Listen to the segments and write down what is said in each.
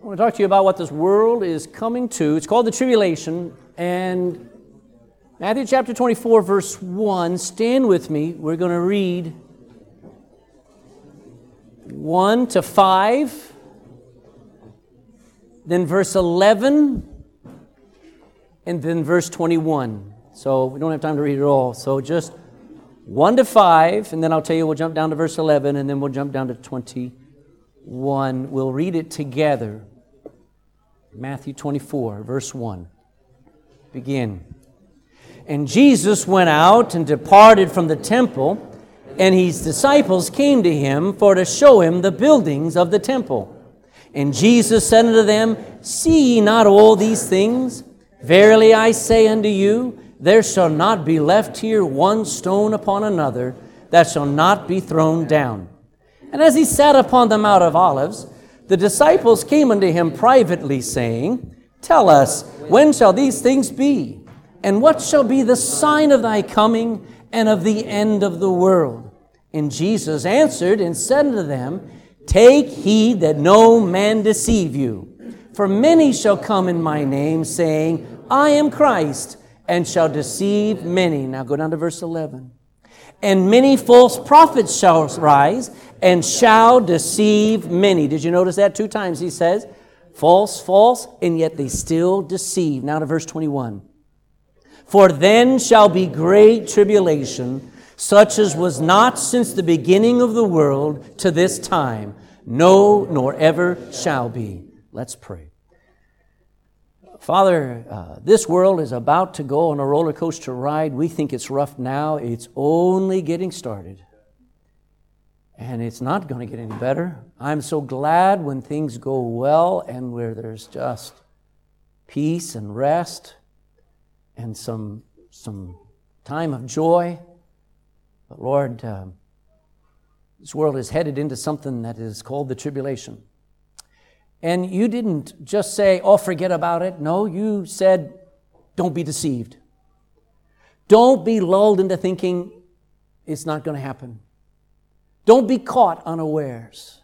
I want to talk to you about what this world is coming to. It's called the tribulation. And Matthew chapter 24, verse 1. Stand with me. We're going to read 1 to 5, then verse 11, and then verse 21. So we don't have time to read it all. So just 1 to 5, and then I'll tell you we'll jump down to verse 11, and then we'll jump down to 21. We'll read it together. Matthew 24, verse 1. Begin. And Jesus went out and departed from the temple, and his disciples came to him for to show him the buildings of the temple. And Jesus said unto them, See ye not all these things? Verily I say unto you, there shall not be left here one stone upon another that shall not be thrown down. And as he sat upon the Mount of Olives, the disciples came unto him privately, saying, Tell us, when shall these things be? And what shall be the sign of thy coming and of the end of the world? And Jesus answered and said unto them, Take heed that no man deceive you. For many shall come in my name, saying, I am Christ, and shall deceive many. Now go down to verse 11. And many false prophets shall rise and shall deceive many. Did you notice that two times? He says, false, false, and yet they still deceive. Now to verse 21. For then shall be great tribulation, such as was not since the beginning of the world to this time, no, nor ever shall be. Let's pray. Father, uh, this world is about to go on a roller coaster ride. We think it's rough now, it's only getting started. And it's not going to get any better. I'm so glad when things go well and where there's just peace and rest and some, some time of joy. But Lord, uh, this world is headed into something that is called the tribulation. And you didn't just say, oh, forget about it. No, you said, don't be deceived. Don't be lulled into thinking it's not going to happen. Don't be caught unawares.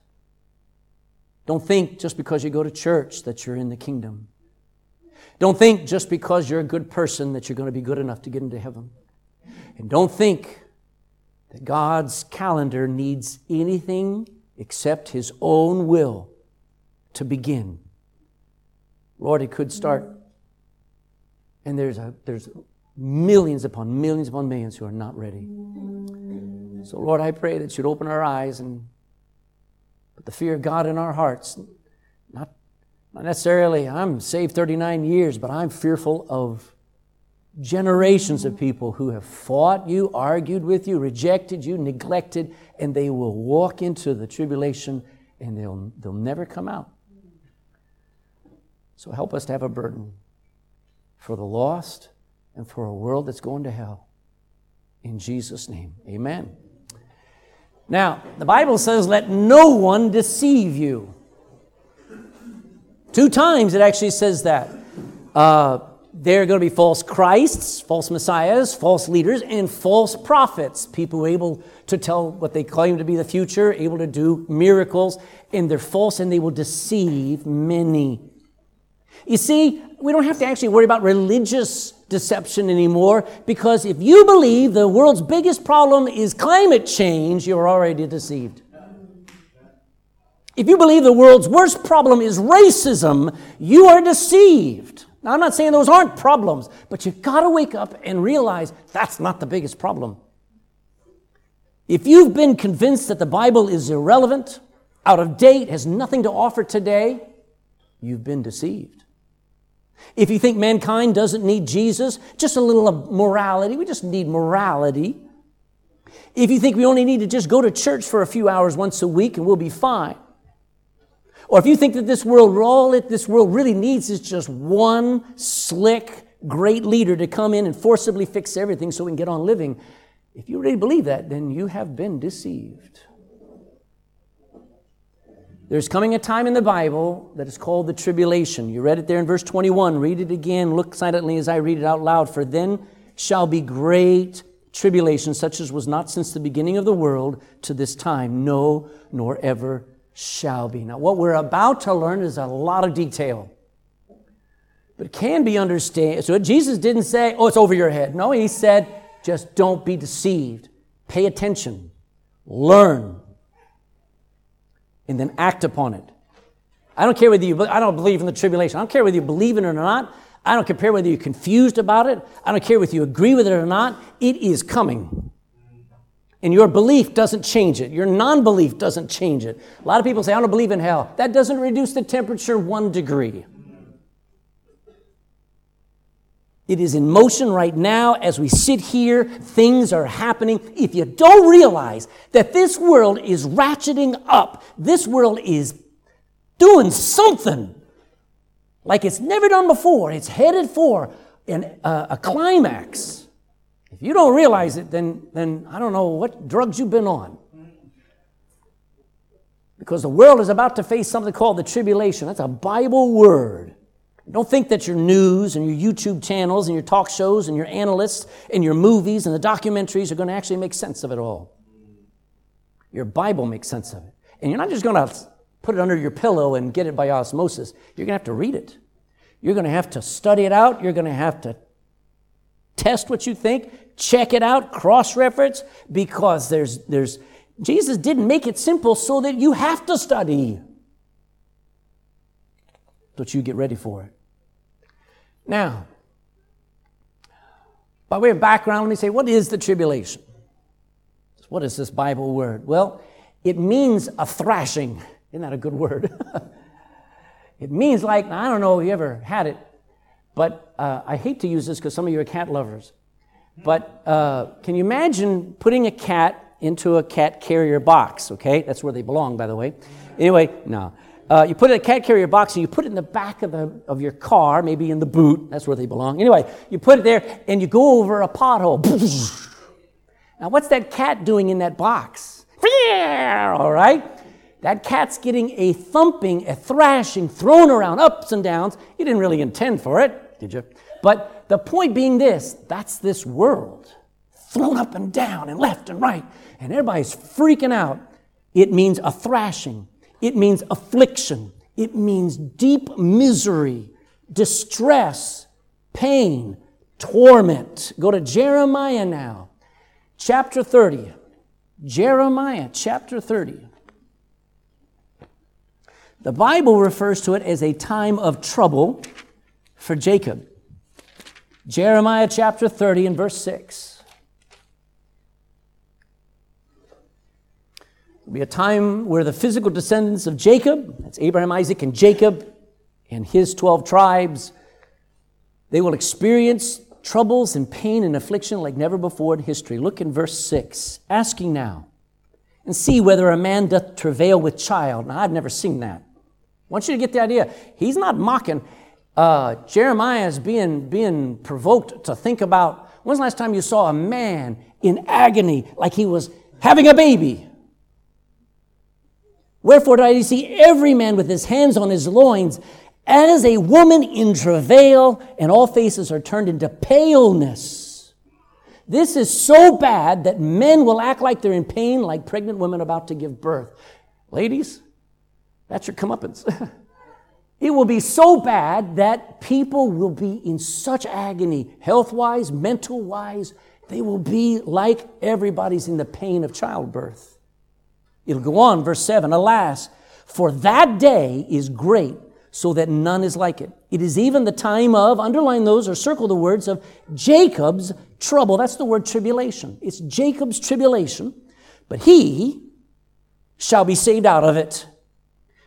Don't think just because you go to church that you're in the kingdom. Don't think just because you're a good person that you're going to be good enough to get into heaven. And don't think that God's calendar needs anything except His own will to begin. Lord, it could start. And there's, a, there's millions upon millions upon millions who are not ready. So, Lord, I pray that you'd open our eyes and put the fear of God in our hearts. Not, not necessarily, I'm saved 39 years, but I'm fearful of generations of people who have fought you, argued with you, rejected you, neglected, and they will walk into the tribulation and they'll, they'll never come out. So help us to have a burden for the lost and for a world that's going to hell. In Jesus' name, amen. Now, the Bible says, let no one deceive you. Two times it actually says that. Uh, there are going to be false Christs, false messiahs, false leaders, and false prophets. People able to tell what they claim to be the future, able to do miracles, and they're false and they will deceive many. You see, we don't have to actually worry about religious deception anymore because if you believe the world's biggest problem is climate change, you're already deceived. If you believe the world's worst problem is racism, you are deceived. Now, I'm not saying those aren't problems, but you've got to wake up and realize that's not the biggest problem. If you've been convinced that the Bible is irrelevant, out of date, has nothing to offer today, you've been deceived. If you think mankind doesn't need Jesus, just a little of morality, we just need morality. If you think we only need to just go to church for a few hours once a week and we'll be fine. Or if you think that this world, all it, this world really needs is just one slick, great leader to come in and forcibly fix everything so we can get on living, if you really believe that, then you have been deceived. There's coming a time in the Bible that is called the tribulation. You read it there in verse 21. Read it again. Look silently as I read it out loud. For then shall be great tribulation, such as was not since the beginning of the world to this time, no, nor ever shall be. Now, what we're about to learn is a lot of detail, but can be understood. So, Jesus didn't say, oh, it's over your head. No, he said, just don't be deceived. Pay attention, learn, and then act upon it. I don't care whether you, I don't believe in the tribulation. I don't care whether you believe in it or not. I don't care whether you're confused about it. I don't care whether you agree with it or not. It is coming. And your belief doesn't change it. Your non belief doesn't change it. A lot of people say, I don't believe in hell. That doesn't reduce the temperature one degree. It is in motion right now as we sit here. Things are happening. If you don't realize that this world is ratcheting up, this world is doing something like it's never done before, it's headed for an, uh, a climax. If you don't realize it, then, then I don't know what drugs you've been on. Because the world is about to face something called the tribulation. That's a Bible word. Don't think that your news and your YouTube channels and your talk shows and your analysts and your movies and the documentaries are going to actually make sense of it all. Your Bible makes sense of it. And you're not just going to put it under your pillow and get it by osmosis. You're going to have to read it. You're going to have to study it out. You're going to have to test what you think, check it out, cross reference, because there's, there's, Jesus didn't make it simple so that you have to study. Don't you get ready for it. Now, by way of background, let me say, what is the tribulation? What is this Bible word? Well, it means a thrashing. Isn't that a good word? it means like, I don't know if you ever had it, but uh, I hate to use this because some of you are cat lovers. But uh, can you imagine putting a cat into a cat carrier box? Okay, that's where they belong, by the way. Anyway, no. Uh, you put it in a cat carrier box and you put it in the back of, the, of your car, maybe in the boot. That's where they belong. Anyway, you put it there and you go over a pothole. now, what's that cat doing in that box? All right? That cat's getting a thumping, a thrashing, thrown around, ups and downs. You didn't really intend for it, did you? But the point being this that's this world thrown up and down and left and right, and everybody's freaking out. It means a thrashing. It means affliction. It means deep misery, distress, pain, torment. Go to Jeremiah now, chapter 30. Jeremiah chapter 30. The Bible refers to it as a time of trouble for Jacob. Jeremiah chapter 30 and verse 6. It'll be a time where the physical descendants of Jacob, that's Abraham, Isaac, and Jacob, and his 12 tribes, they will experience troubles and pain and affliction like never before in history. Look in verse 6. Asking now, and see whether a man doth travail with child. Now, I've never seen that. I want you to get the idea. He's not mocking. Uh, Jeremiah is being, being provoked to think about when's the last time you saw a man in agony like he was having a baby? Wherefore did I see every man with his hands on his loins, as a woman in travail, and all faces are turned into paleness. This is so bad that men will act like they're in pain, like pregnant women about to give birth. Ladies, that's your comeuppance. it will be so bad that people will be in such agony, health wise, mental wise. They will be like everybody's in the pain of childbirth. It'll go on, verse 7 Alas, for that day is great, so that none is like it. It is even the time of, underline those or circle the words of Jacob's trouble. That's the word tribulation. It's Jacob's tribulation, but he shall be saved out of it.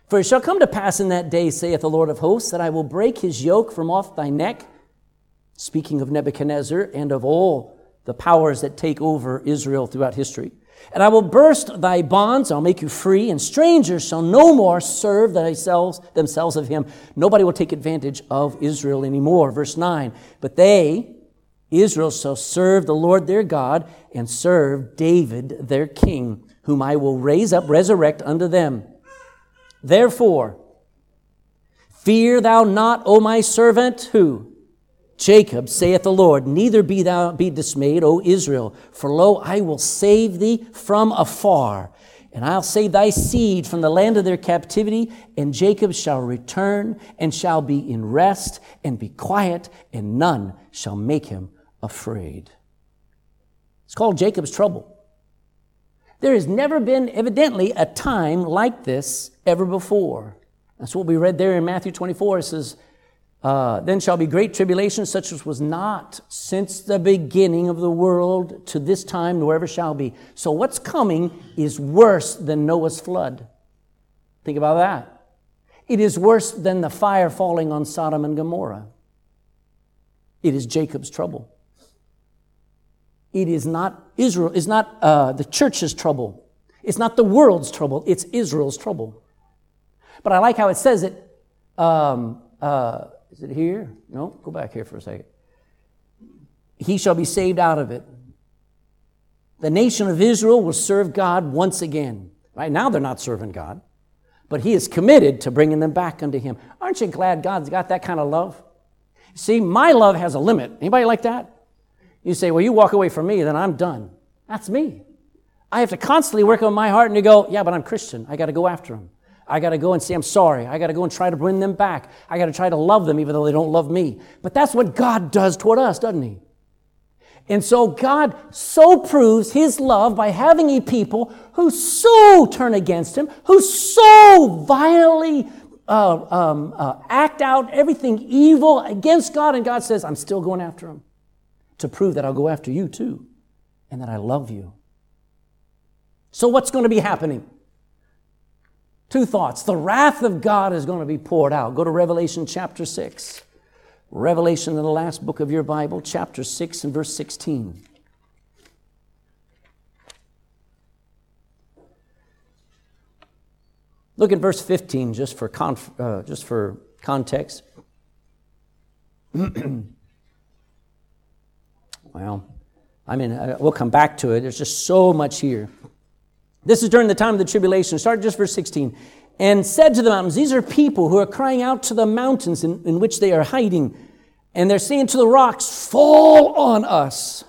For it shall come to pass in that day, saith the Lord of hosts, that I will break his yoke from off thy neck. Speaking of Nebuchadnezzar and of all the powers that take over Israel throughout history. And I will burst thy bonds, I'll make you free, and strangers shall no more serve themselves, themselves of him. Nobody will take advantage of Israel anymore. Verse 9. But they, Israel, shall serve the Lord their God and serve David their king, whom I will raise up, resurrect unto them. Therefore, fear thou not, O my servant, who? Jacob, saith the Lord, neither be thou be dismayed, O Israel, for lo, I will save thee from afar, and I'll save thy seed from the land of their captivity, and Jacob shall return and shall be in rest and be quiet, and none shall make him afraid. It's called Jacob's trouble. There has never been, evidently, a time like this ever before. That's what we read there in Matthew 24. It says, uh, Then shall be great tribulation, such as was not since the beginning of the world to this time, nor ever shall be. So what's coming is worse than Noah's flood. Think about that. It is worse than the fire falling on Sodom and Gomorrah. It is Jacob's trouble. It is not Israel, it's not uh, the church's trouble. It's not the world's trouble, it's Israel's trouble. But I like how it says it. Um, uh, is it here? No, go back here for a second. He shall be saved out of it. The nation of Israel will serve God once again. Right now, they're not serving God, but He is committed to bringing them back unto Him. Aren't you glad God's got that kind of love? See, my love has a limit. Anybody like that? You say, well, you walk away from me, then I'm done. That's me. I have to constantly work on my heart and you go, yeah, but I'm Christian. I got to go after them. I got to go and say, I'm sorry. I got to go and try to bring them back. I got to try to love them even though they don't love me. But that's what God does toward us, doesn't He? And so God so proves His love by having a people who so turn against Him, who so violently uh, um, uh, act out everything evil against God. And God says, I'm still going after them to prove that I'll go after you too and that I love you. So, what's going to be happening? Two thoughts. The wrath of God is going to be poured out. Go to Revelation chapter 6. Revelation in the last book of your Bible, chapter 6 and verse 16. Look at verse 15 just for, conf- uh, just for context. Well, I mean, uh, we'll come back to it. There's just so much here. This is during the time of the tribulation. Start just verse 16. And said to the mountains, These are people who are crying out to the mountains in, in which they are hiding. And they're saying to the rocks, Fall on us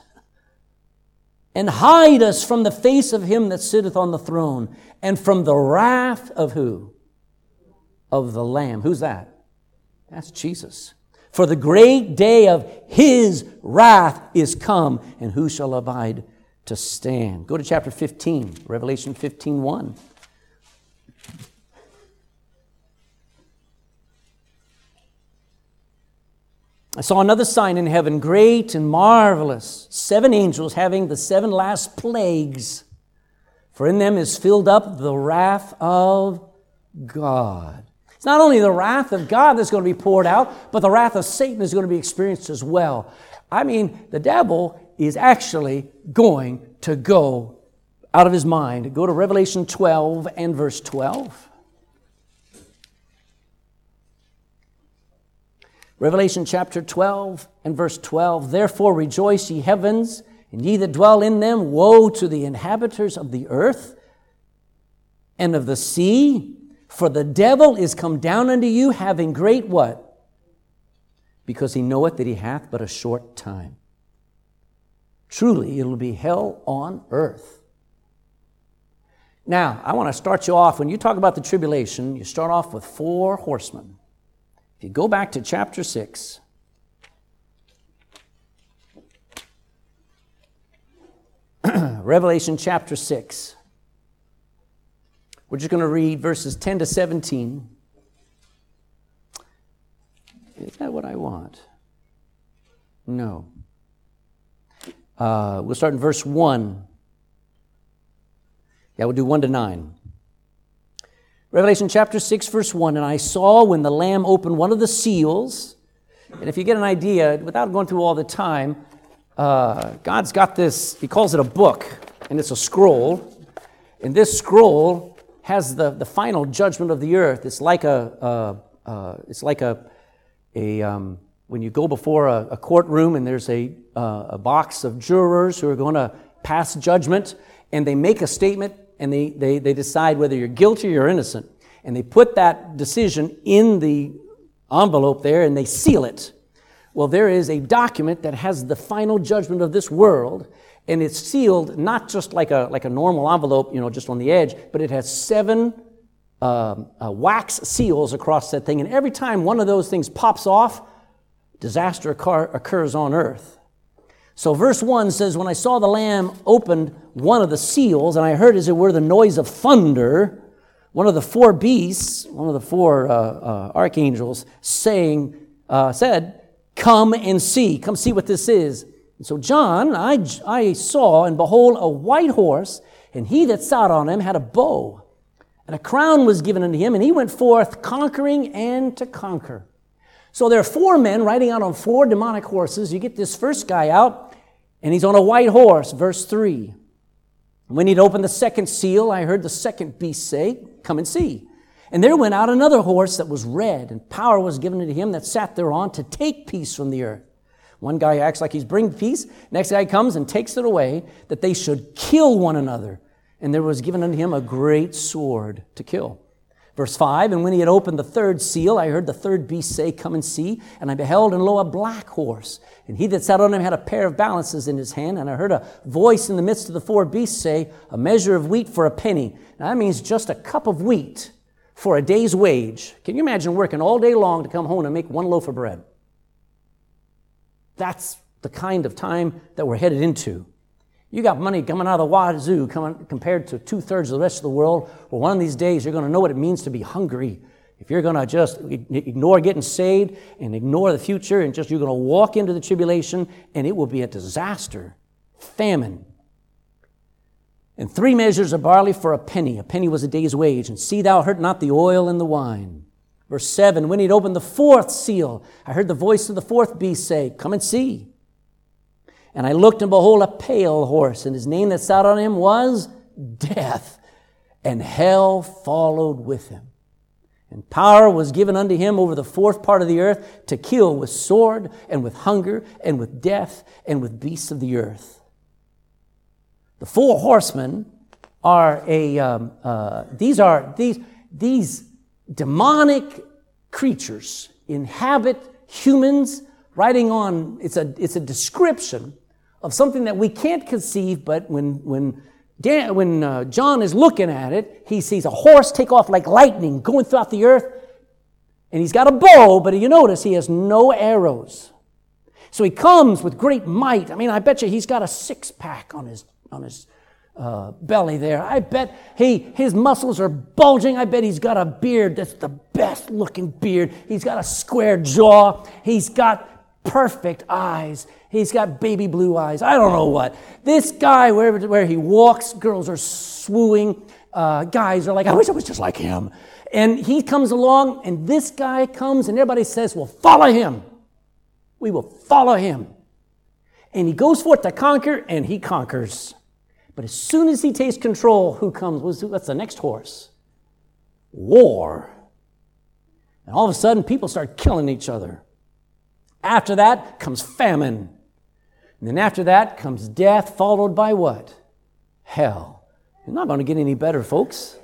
and hide us from the face of him that sitteth on the throne and from the wrath of who? Of the Lamb. Who's that? That's Jesus. For the great day of his wrath is come, and who shall abide to stand? Go to chapter 15, Revelation 15 1. I saw another sign in heaven, great and marvelous, seven angels having the seven last plagues. For in them is filled up the wrath of God. It's not only the wrath of God that's going to be poured out, but the wrath of Satan is going to be experienced as well. I mean, the devil is actually going to go out of his mind. Go to Revelation 12 and verse 12. Revelation chapter 12 and verse 12. Therefore rejoice, ye heavens, and ye that dwell in them. Woe to the inhabitants of the earth and of the sea for the devil is come down unto you having great what? Because he knoweth that he hath but a short time. Truly, it'll be hell on earth. Now, I want to start you off. When you talk about the tribulation, you start off with four horsemen. If you go back to chapter 6, Revelation chapter 6. We're just going to read verses 10 to 17. Is that what I want? No. Uh, we'll start in verse 1. Yeah, we'll do 1 to 9. Revelation chapter 6, verse 1 And I saw when the Lamb opened one of the seals, and if you get an idea, without going through all the time, uh, God's got this, He calls it a book, and it's a scroll. And this scroll has the, the final judgment of the earth. It's like a, uh, uh, it's like a, a um, when you go before a, a courtroom and there's a, uh, a box of jurors who are going to pass judgment, and they make a statement and they, they, they decide whether you're guilty or innocent. And they put that decision in the envelope there and they seal it. Well, there is a document that has the final judgment of this world, and it's sealed not just like a, like a normal envelope, you know, just on the edge, but it has seven uh, uh, wax seals across that thing. And every time one of those things pops off, disaster occur- occurs on earth. So, verse 1 says, When I saw the Lamb opened one of the seals, and I heard as it were the noise of thunder, one of the four beasts, one of the four uh, uh, archangels, saying, uh, said, Come and see. Come see what this is. And so John, I, I saw, and behold, a white horse, and he that sat on him had a bow, and a crown was given unto him, and he went forth conquering and to conquer. So there are four men riding out on four demonic horses. You get this first guy out, and he's on a white horse, verse 3. When he'd opened the second seal, I heard the second beast say, Come and see. And there went out another horse that was red, and power was given to him that sat thereon to take peace from the earth. One guy acts like he's bringing peace. Next guy comes and takes it away, that they should kill one another. And there was given unto him a great sword to kill. Verse 5 And when he had opened the third seal, I heard the third beast say, Come and see. And I beheld, and lo, a black horse. And he that sat on him had a pair of balances in his hand. And I heard a voice in the midst of the four beasts say, A measure of wheat for a penny. Now that means just a cup of wheat for a day's wage. Can you imagine working all day long to come home and make one loaf of bread? That's the kind of time that we're headed into. You got money coming out of the wazoo coming, compared to two thirds of the rest of the world. Well, one of these days you're going to know what it means to be hungry. If you're going to just ignore getting saved and ignore the future and just you're going to walk into the tribulation and it will be a disaster. Famine. And three measures of barley for a penny. A penny was a day's wage. And see thou hurt not the oil and the wine. Verse 7 When he'd opened the fourth seal, I heard the voice of the fourth beast say, Come and see. And I looked, and behold, a pale horse, and his name that sat on him was Death, and hell followed with him. And power was given unto him over the fourth part of the earth to kill with sword, and with hunger, and with death, and with beasts of the earth. The four horsemen are a, um, uh, these are, these, these demonic creatures inhabit humans, writing on, it's a, it's a description of something that we can't conceive, but when, when, Dan, when uh, John is looking at it, he sees a horse take off like lightning going throughout the earth, and he's got a bow, but you notice he has no arrows. So he comes with great might. I mean, I bet you he's got a six pack on his, on his uh, belly there. I bet he, his muscles are bulging. I bet he's got a beard that's the best looking beard. He's got a square jaw. He's got perfect eyes. He's got baby blue eyes. I don't know what. This guy, wherever where he walks, girls are swooning. Uh, guys are like, I wish I was just like him. And he comes along, and this guy comes, and everybody says, Well, follow him. We will follow him. And he goes forth to conquer, and he conquers. But as soon as he takes control, who comes? What's the next horse? War. And all of a sudden, people start killing each other. After that comes famine. And then after that comes death, followed by what? Hell. You're not going to get any better, folks.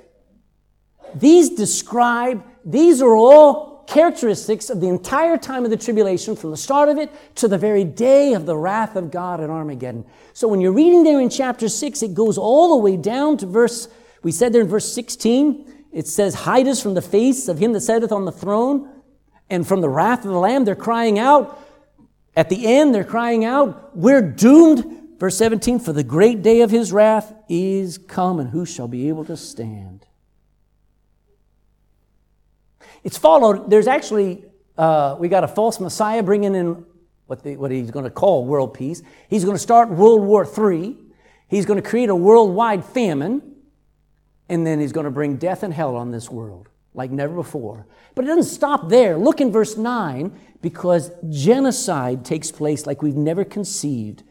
These describe, these are all characteristics of the entire time of the tribulation, from the start of it to the very day of the wrath of God at Armageddon. So when you're reading there in chapter 6, it goes all the way down to verse, we said there in verse 16, it says, Hide us from the face of him that sitteth on the throne and from the wrath of the Lamb. They're crying out. At the end, they're crying out, We're doomed. Verse 17, For the great day of his wrath is come, and who shall be able to stand? It's followed, there's actually, uh, we got a false Messiah bringing in what, the, what he's going to call world peace. He's going to start World War III. He's going to create a worldwide famine. And then he's going to bring death and hell on this world like never before. But it doesn't stop there. Look in verse 9 because genocide takes place like we've never conceived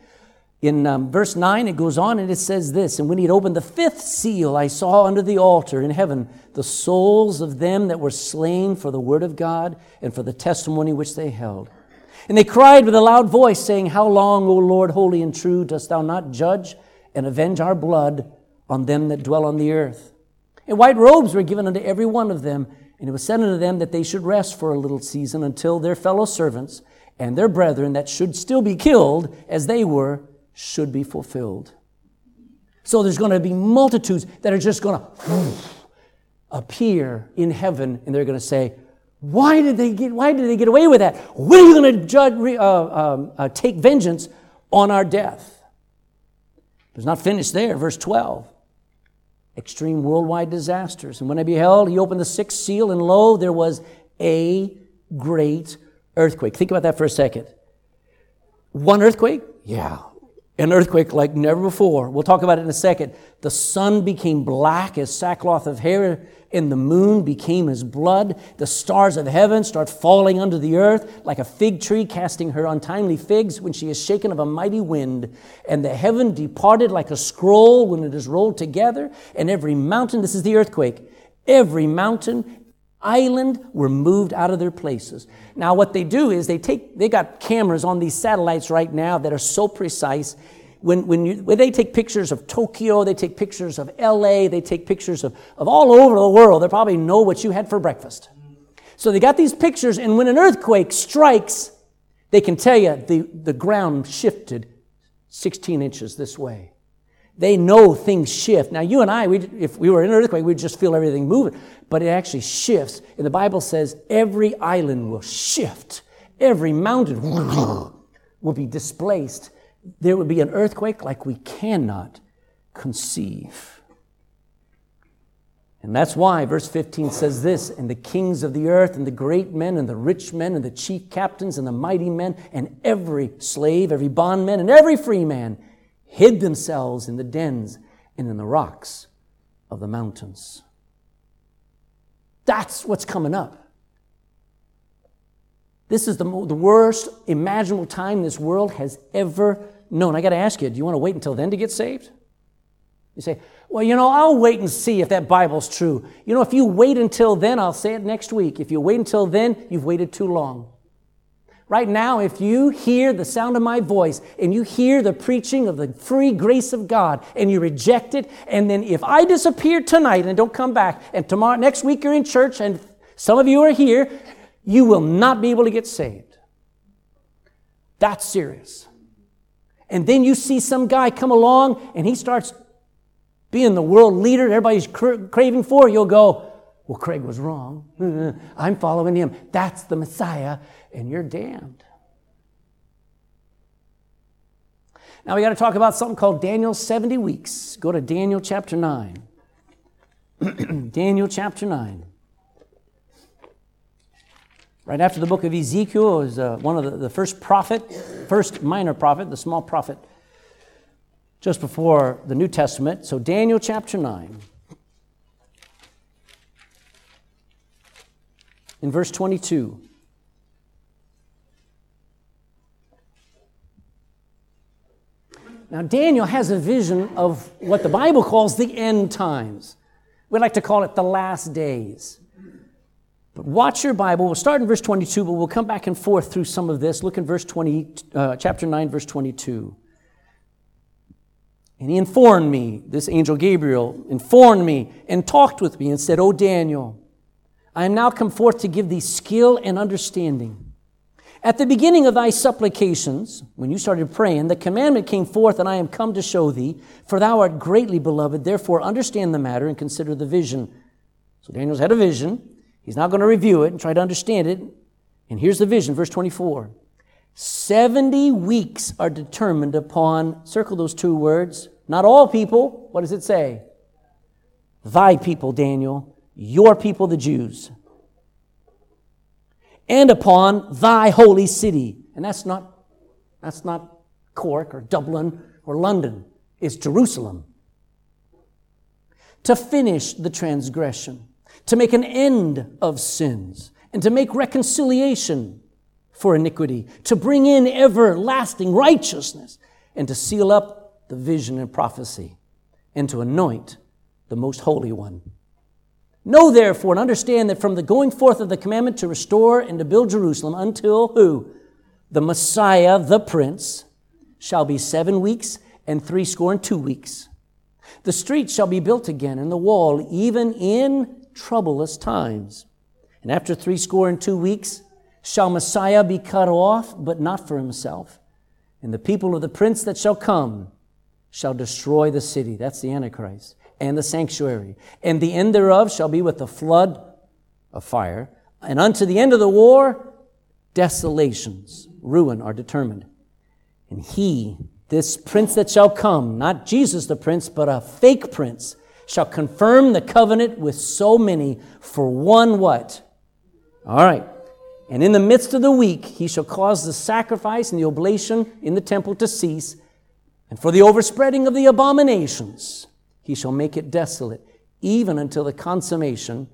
in um, verse 9, it goes on and it says this And when he had opened the fifth seal, I saw under the altar in heaven the souls of them that were slain for the word of God and for the testimony which they held. And they cried with a loud voice, saying, How long, O Lord, holy and true, dost thou not judge and avenge our blood on them that dwell on the earth? And white robes were given unto every one of them, and it was said unto them that they should rest for a little season until their fellow servants and their brethren that should still be killed as they were should be fulfilled. So there's going to be multitudes that are just going to appear in heaven and they're going to say, why did they get, why did they get away with that? When are you going to judge, uh, um, uh, take vengeance on our death? It's not finished there. Verse 12. Extreme worldwide disasters. And when I beheld, he opened the sixth seal, and lo, there was a great earthquake. Think about that for a second. One earthquake? Yeah. An earthquake like never before. We'll talk about it in a second. The sun became black as sackcloth of hair and the moon became as blood. The stars of heaven start falling under the earth like a fig tree casting her untimely figs when she is shaken of a mighty wind. And the heaven departed like a scroll when it is rolled together. And every mountain, this is the earthquake, every mountain, island were moved out of their places. Now, what they do is they take, they got cameras on these satellites right now that are so precise when, when, you, when they take pictures of Tokyo, they take pictures of LA, they take pictures of, of all over the world, they probably know what you had for breakfast. So they got these pictures, and when an earthquake strikes, they can tell you the, the ground shifted 16 inches this way. They know things shift. Now, you and I, we, if we were in an earthquake, we'd just feel everything moving, but it actually shifts. And the Bible says every island will shift, every mountain will be displaced there would be an earthquake like we cannot conceive. And that's why verse 15 says this And the kings of the earth, and the great men, and the rich men, and the chief captains, and the mighty men, and every slave, every bondman, and every free man hid themselves in the dens and in the rocks of the mountains. That's what's coming up. This is the, the worst imaginable time this world has ever known. I got to ask you, do you want to wait until then to get saved? You say, well, you know, I'll wait and see if that Bible's true. You know, if you wait until then, I'll say it next week. If you wait until then, you've waited too long. Right now, if you hear the sound of my voice and you hear the preaching of the free grace of God and you reject it, and then if I disappear tonight and don't come back, and tomorrow, next week you're in church and some of you are here, you will not be able to get saved. That's serious. And then you see some guy come along and he starts being the world leader everybody's cra- craving for. You'll go, Well, Craig was wrong. I'm following him. That's the Messiah, and you're damned. Now we got to talk about something called Daniel's 70 weeks. Go to Daniel chapter 9. Daniel chapter 9. Right after the book of Ezekiel is uh, one of the, the first prophet, first minor prophet, the small prophet, just before the New Testament. So, Daniel chapter 9. In verse 22. Now, Daniel has a vision of what the Bible calls the end times. We like to call it the last days. But watch your Bible. We'll start in verse 22, but we'll come back and forth through some of this. Look in verse 20, uh, chapter 9, verse 22. And he informed me, this angel Gabriel informed me and talked with me and said, O Daniel, I am now come forth to give thee skill and understanding. At the beginning of thy supplications, when you started praying, the commandment came forth, and I am come to show thee, for thou art greatly beloved. Therefore, understand the matter and consider the vision. So Daniel's had a vision. He's not going to review it and try to understand it. And here's the vision, verse 24. 70 weeks are determined upon, circle those two words, not all people. What does it say? Thy people, Daniel, your people, the Jews. And upon thy holy city. And that's not, that's not Cork or Dublin or London. It's Jerusalem. To finish the transgression to make an end of sins, and to make reconciliation for iniquity, to bring in everlasting righteousness, and to seal up the vision and prophecy, and to anoint the most holy one. Know therefore and understand that from the going forth of the commandment to restore and to build Jerusalem until who? The Messiah, the Prince, shall be seven weeks and three score and two weeks. The street shall be built again, and the wall, even in troublous times. And after three score and two weeks, shall Messiah be cut off, but not for himself. And the people of the prince that shall come shall destroy the city. That's the Antichrist. And the sanctuary. And the end thereof shall be with the flood of fire. And unto the end of the war, desolations, ruin are determined. And he, this prince that shall come, not Jesus the prince, but a fake prince, shall confirm the covenant with so many for one what? All right. And in the midst of the week, he shall cause the sacrifice and the oblation in the temple to cease, and for the overspreading of the abominations, he shall make it desolate, even until the consummation,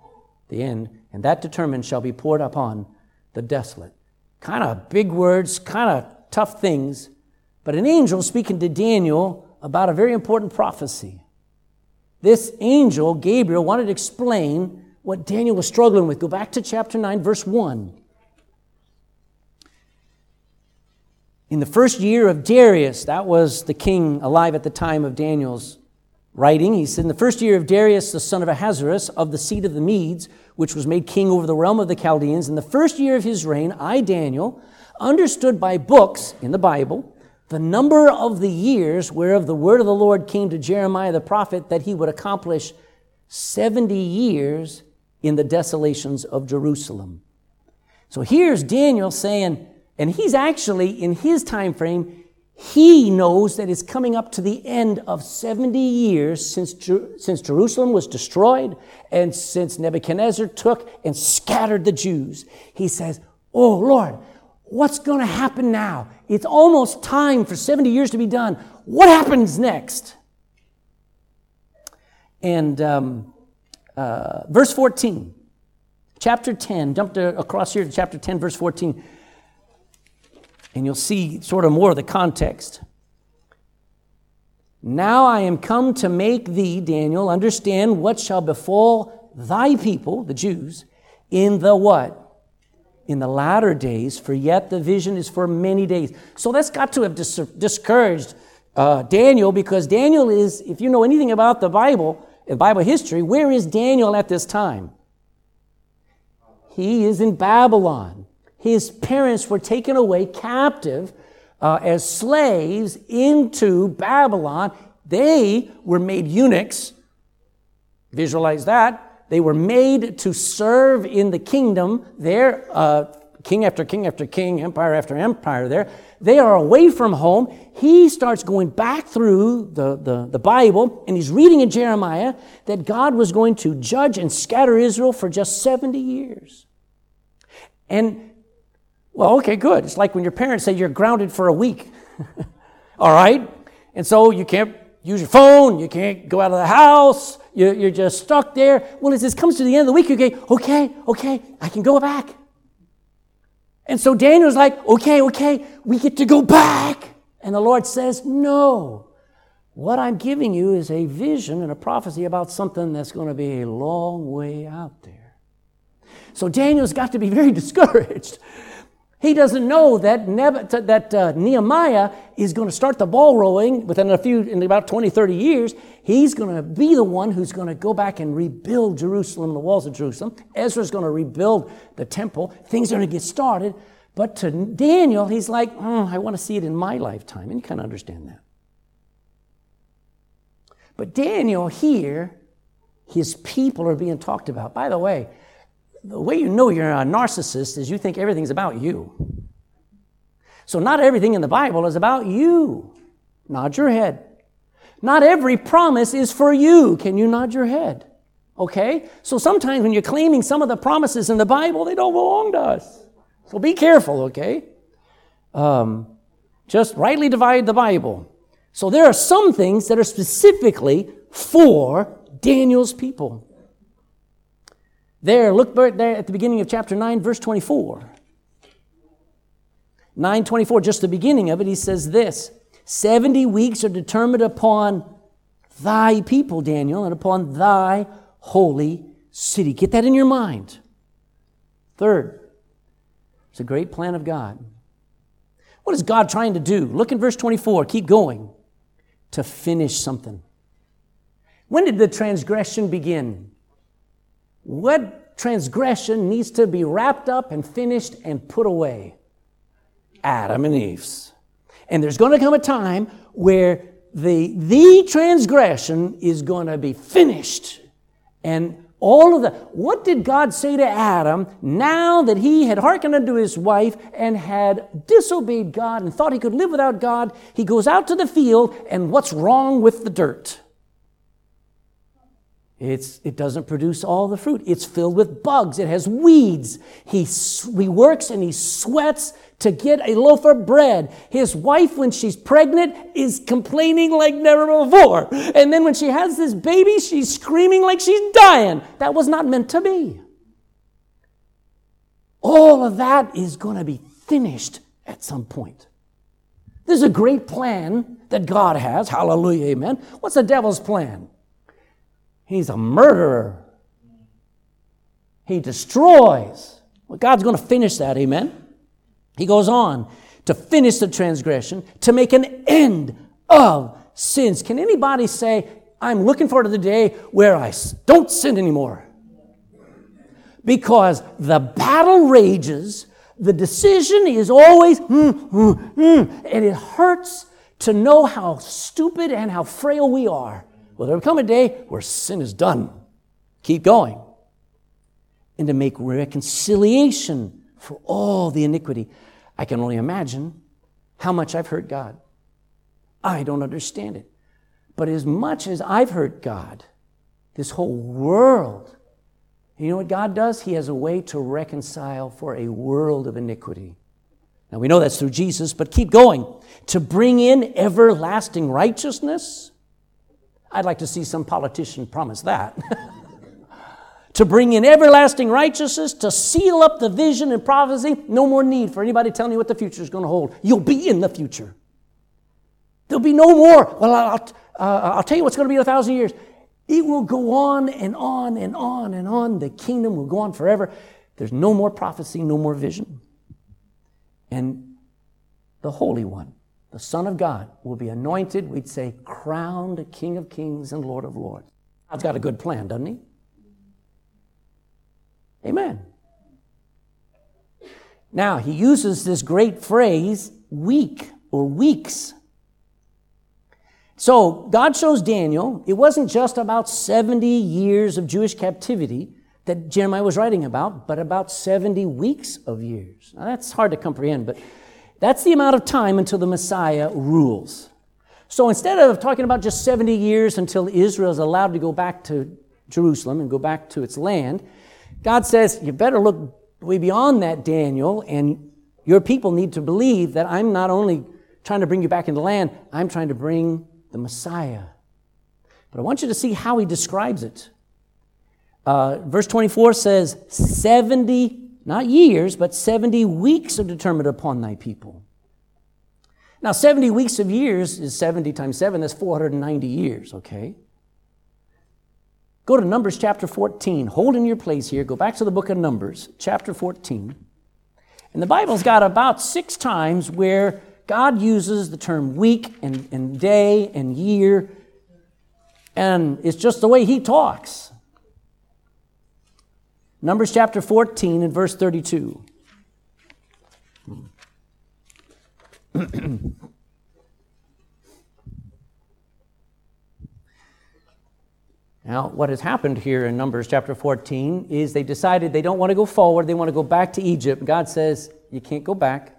the end, and that determined shall be poured upon the desolate. Kind of big words, kind of tough things, but an angel speaking to Daniel about a very important prophecy. This angel, Gabriel, wanted to explain what Daniel was struggling with. Go back to chapter 9, verse 1. In the first year of Darius, that was the king alive at the time of Daniel's writing, he said, In the first year of Darius, the son of Ahasuerus, of the seed of the Medes, which was made king over the realm of the Chaldeans, in the first year of his reign, I, Daniel, understood by books in the Bible the number of the years whereof the word of the Lord came to Jeremiah the prophet that he would accomplish 70 years in the desolations of Jerusalem. So here's Daniel saying, and he's actually, in his time frame, he knows that it's coming up to the end of 70 years since, since Jerusalem was destroyed and since Nebuchadnezzar took and scattered the Jews. He says, Oh Lord, what's going to happen now? It's almost time for 70 years to be done. What happens next? And um, uh, verse 14, chapter 10, jump across here to chapter 10, verse 14 and you'll see sort of more of the context. Now I am come to make thee, Daniel, understand what shall befall thy people, the Jews, in the what? In the latter days, for yet the vision is for many days. So that's got to have dis- discouraged uh, Daniel because Daniel is, if you know anything about the Bible, Bible history, where is Daniel at this time? He is in Babylon his parents were taken away captive uh, as slaves into Babylon. They were made eunuchs. Visualize that. They were made to serve in the kingdom there, uh, king after king after king, empire after empire there. They are away from home. He starts going back through the, the, the Bible and he's reading in Jeremiah that God was going to judge and scatter Israel for just 70 years. And well, okay, good. It's like when your parents say you're grounded for a week. All right? And so you can't use your phone, you can't go out of the house, you're, just stuck there. Well, as this comes to the end of the week, you go, okay, okay, I can go back. And so Daniel's like, okay, okay, we get to go back. And the Lord says, no. What I'm giving you is a vision and a prophecy about something that's going to be a long way out there. So Daniel's got to be very discouraged he doesn't know that, Neb- that uh, Nehemiah is going to start the ball rolling within a few, in about 20, 30 years. He's going to be the one who's going to go back and rebuild Jerusalem, the walls of Jerusalem. Ezra's going to rebuild the temple. Things are going to get started. But to Daniel, he's like, mm, I want to see it in my lifetime. And you kind of understand that. But Daniel here, his people are being talked about. By the way, the way you know you're a narcissist is you think everything's about you. So, not everything in the Bible is about you. Nod your head. Not every promise is for you. Can you nod your head? Okay? So, sometimes when you're claiming some of the promises in the Bible, they don't belong to us. So, be careful, okay? Um, just rightly divide the Bible. So, there are some things that are specifically for Daniel's people. There, look there at the beginning of chapter 9, verse 24. 924, just the beginning of it, he says this 70 weeks are determined upon thy people, Daniel, and upon thy holy city. Get that in your mind. Third, it's a great plan of God. What is God trying to do? Look in verse 24, keep going. To finish something. When did the transgression begin? What transgression needs to be wrapped up and finished and put away? Adam and Eve's. And there's going to come a time where the, the transgression is going to be finished. And all of the, what did God say to Adam now that he had hearkened unto his wife and had disobeyed God and thought he could live without God? He goes out to the field, and what's wrong with the dirt? It's, it doesn't produce all the fruit. It's filled with bugs. It has weeds. He, he works and he sweats to get a loaf of bread. His wife, when she's pregnant, is complaining like never before. And then when she has this baby, she's screaming like she's dying. That was not meant to be. All of that is going to be finished at some point. There's a great plan that God has. Hallelujah, amen. What's the devil's plan? He's a murderer. He destroys. Well, God's going to finish that, amen? He goes on to finish the transgression, to make an end of sins. Can anybody say, I'm looking forward to the day where I don't sin anymore? Because the battle rages, the decision is always, mm, mm, mm, and it hurts to know how stupid and how frail we are. There will come a day where sin is done. Keep going. And to make reconciliation for all the iniquity. I can only imagine how much I've hurt God. I don't understand it. But as much as I've hurt God, this whole world, you know what God does? He has a way to reconcile for a world of iniquity. Now we know that's through Jesus, but keep going. To bring in everlasting righteousness I'd like to see some politician promise that. to bring in everlasting righteousness, to seal up the vision and prophecy. No more need for anybody telling you what the future is going to hold. You'll be in the future. There'll be no more. Well, I'll, uh, I'll tell you what's going to be in a thousand years. It will go on and on and on and on. The kingdom will go on forever. There's no more prophecy, no more vision. And the Holy One the Son of God, will be anointed, we'd say, crowned King of Kings and Lord of Lords. God's got a good plan, doesn't he? Amen. Now, he uses this great phrase, week or weeks. So, God shows Daniel, it wasn't just about 70 years of Jewish captivity that Jeremiah was writing about, but about 70 weeks of years. Now, that's hard to comprehend, but that's the amount of time until the Messiah rules. So instead of talking about just 70 years until Israel is allowed to go back to Jerusalem and go back to its land, God says, You better look way beyond that, Daniel, and your people need to believe that I'm not only trying to bring you back into land, I'm trying to bring the Messiah. But I want you to see how he describes it. Uh, verse 24 says, 70 not years, but 70 weeks are determined upon thy people. Now, 70 weeks of years is 70 times 7, that's 490 years, okay? Go to Numbers chapter 14. Hold in your place here. Go back to the book of Numbers, chapter 14. And the Bible's got about six times where God uses the term week and, and day and year, and it's just the way He talks. Numbers chapter 14 and verse 32. now, what has happened here in Numbers chapter 14 is they decided they don't want to go forward, they want to go back to Egypt. God says, You can't go back,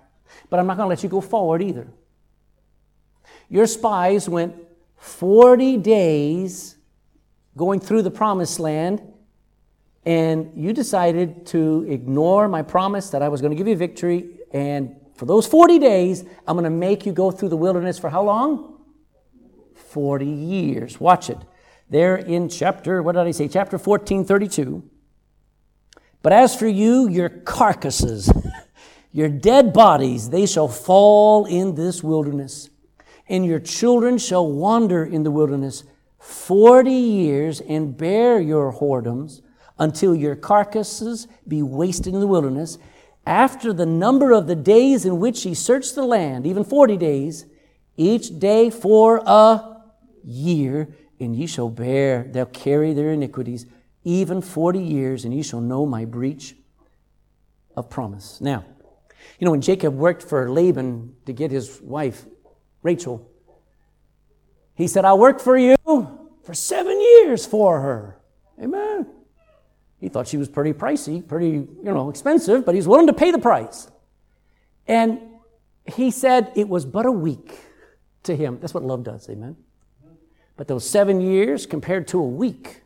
but I'm not going to let you go forward either. Your spies went 40 days going through the promised land and you decided to ignore my promise that I was going to give you victory. And for those 40 days, I'm going to make you go through the wilderness for how long? 40 years. Watch it. There in chapter, what did I say? Chapter 14, 32. But as for you, your carcasses, your dead bodies, they shall fall in this wilderness, and your children shall wander in the wilderness 40 years and bear your whoredoms until your carcasses be wasted in the wilderness. After the number of the days in which ye search the land, even 40 days, each day for a year, and ye shall bear, they'll carry their iniquities, even 40 years, and ye shall know my breach of promise. Now, you know, when Jacob worked for Laban to get his wife Rachel. He said, I worked for you for seven years for her. Amen. He thought she was pretty pricey, pretty, you know, expensive, but he's willing to pay the price. And he said it was but a week to him. That's what love does, amen. But those seven years compared to a week.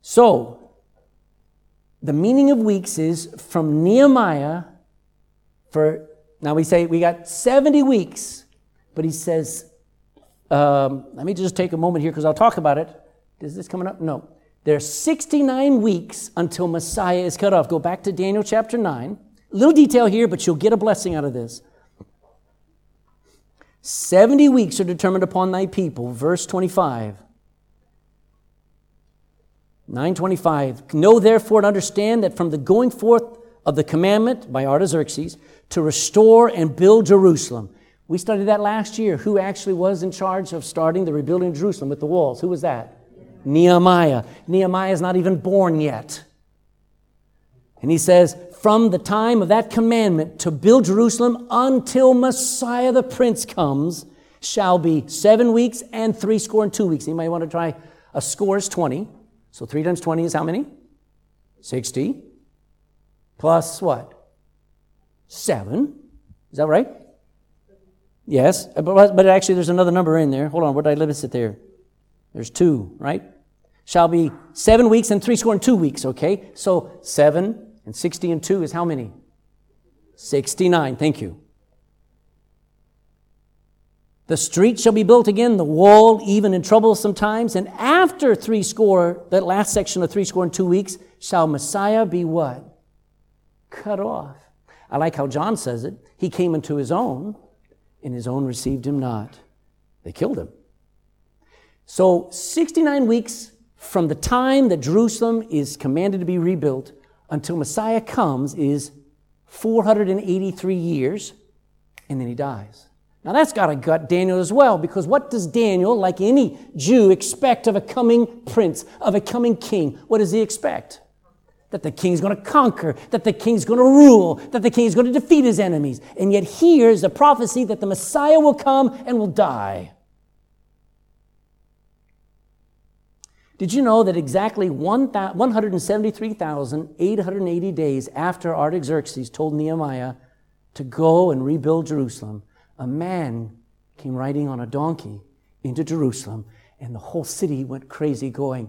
So, the meaning of weeks is from Nehemiah for, now we say we got 70 weeks, but he says, um, let me just take a moment here because I'll talk about it. Is this coming up? No. There's 69 weeks until Messiah is cut off. Go back to Daniel chapter 9. Little detail here, but you'll get a blessing out of this. 70 weeks are determined upon thy people. Verse 25. 925. Know therefore and understand that from the going forth of the commandment by Artaxerxes to restore and build Jerusalem. We studied that last year. Who actually was in charge of starting the rebuilding of Jerusalem with the walls? Who was that? Nehemiah. Nehemiah is not even born yet. And he says, from the time of that commandment to build Jerusalem until Messiah the Prince comes shall be seven weeks and three score and two weeks. You might want to try a score is 20. So 3 times 20 is how many? 60. Plus what? 7. Is that right? Yes, but, but actually there's another number in there. Hold on, where did I limit it there? There's 2, right? Shall be 7 weeks and 3 score and 2 weeks, okay? So 7 and 60 and 2 is how many? 69, thank you. The street shall be built again, the wall even in troublesome times. And after three score, that last section of three score in two weeks, shall Messiah be what? Cut off. I like how John says it. He came into his own, and his own received him not. They killed him. So, 69 weeks from the time that Jerusalem is commanded to be rebuilt until Messiah comes is 483 years, and then he dies. Now that's got to gut Daniel as well, because what does Daniel, like any Jew, expect of a coming prince, of a coming king? What does he expect? That the king's going to conquer, that the king's going to rule, that the king's going to defeat his enemies. And yet here's a prophecy that the Messiah will come and will die. Did you know that exactly 173,880 days after Artaxerxes told Nehemiah to go and rebuild Jerusalem, a man came riding on a donkey into Jerusalem, and the whole city went crazy, going,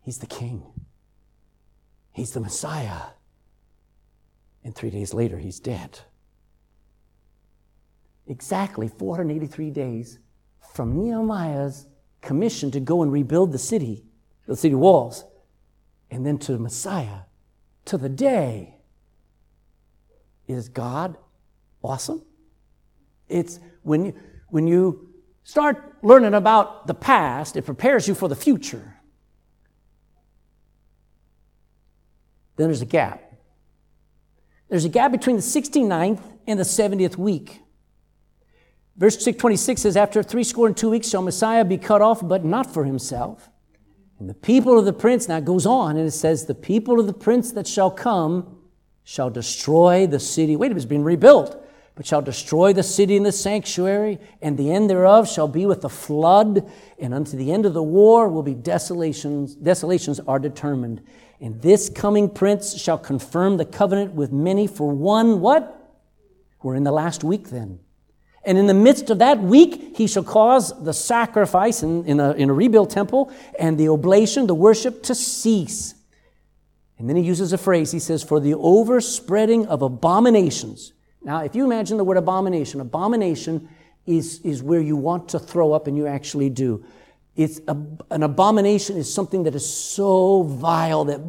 He's the king. He's the Messiah. And three days later, he's dead. Exactly 483 days from Nehemiah's commission to go and rebuild the city, the city walls, and then to the Messiah, to the day. Is God awesome? It's when you, when you start learning about the past, it prepares you for the future. Then there's a gap. There's a gap between the 69th and the 70th week. Verse 26 says, After three score and two weeks shall Messiah be cut off, but not for himself. And the people of the prince, now it goes on, and it says, The people of the prince that shall come shall destroy the city. Wait, it was being rebuilt but shall destroy the city and the sanctuary, and the end thereof shall be with the flood, and unto the end of the war will be desolations. Desolations are determined. And this coming prince shall confirm the covenant with many for one what? We're in the last week then. And in the midst of that week, he shall cause the sacrifice in, in, a, in a rebuilt temple and the oblation, the worship to cease. And then he uses a phrase. He says, For the overspreading of abominations now, if you imagine the word abomination, abomination is, is where you want to throw up and you actually do. It's a, an abomination is something that is so vile that,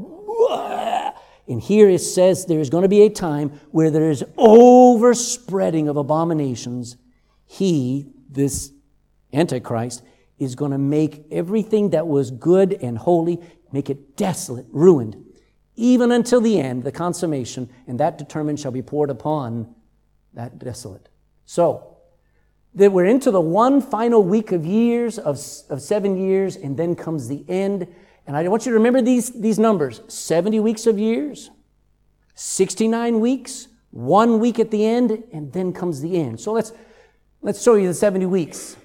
and here it says there is going to be a time where there is overspreading of abominations. He, this Antichrist, is going to make everything that was good and holy, make it desolate, ruined, even until the end, the consummation, and that determined shall be poured upon that desolate. So, that we're into the one final week of years, of, of seven years, and then comes the end. And I want you to remember these, these numbers 70 weeks of years, 69 weeks, one week at the end, and then comes the end. So let's Let's show you the 70 weeks.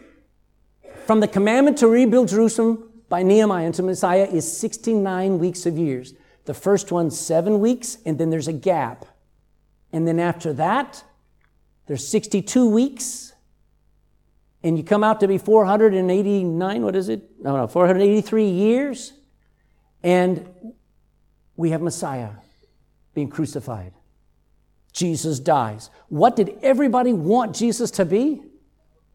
From the commandment to rebuild Jerusalem by Nehemiah unto Messiah is 69 weeks of years. The first one, seven weeks, and then there's a gap. And then after that, there's 62 weeks. And you come out to be 489, what is it? No, no, 483 years. And we have Messiah being crucified. Jesus dies. What did everybody want Jesus to be?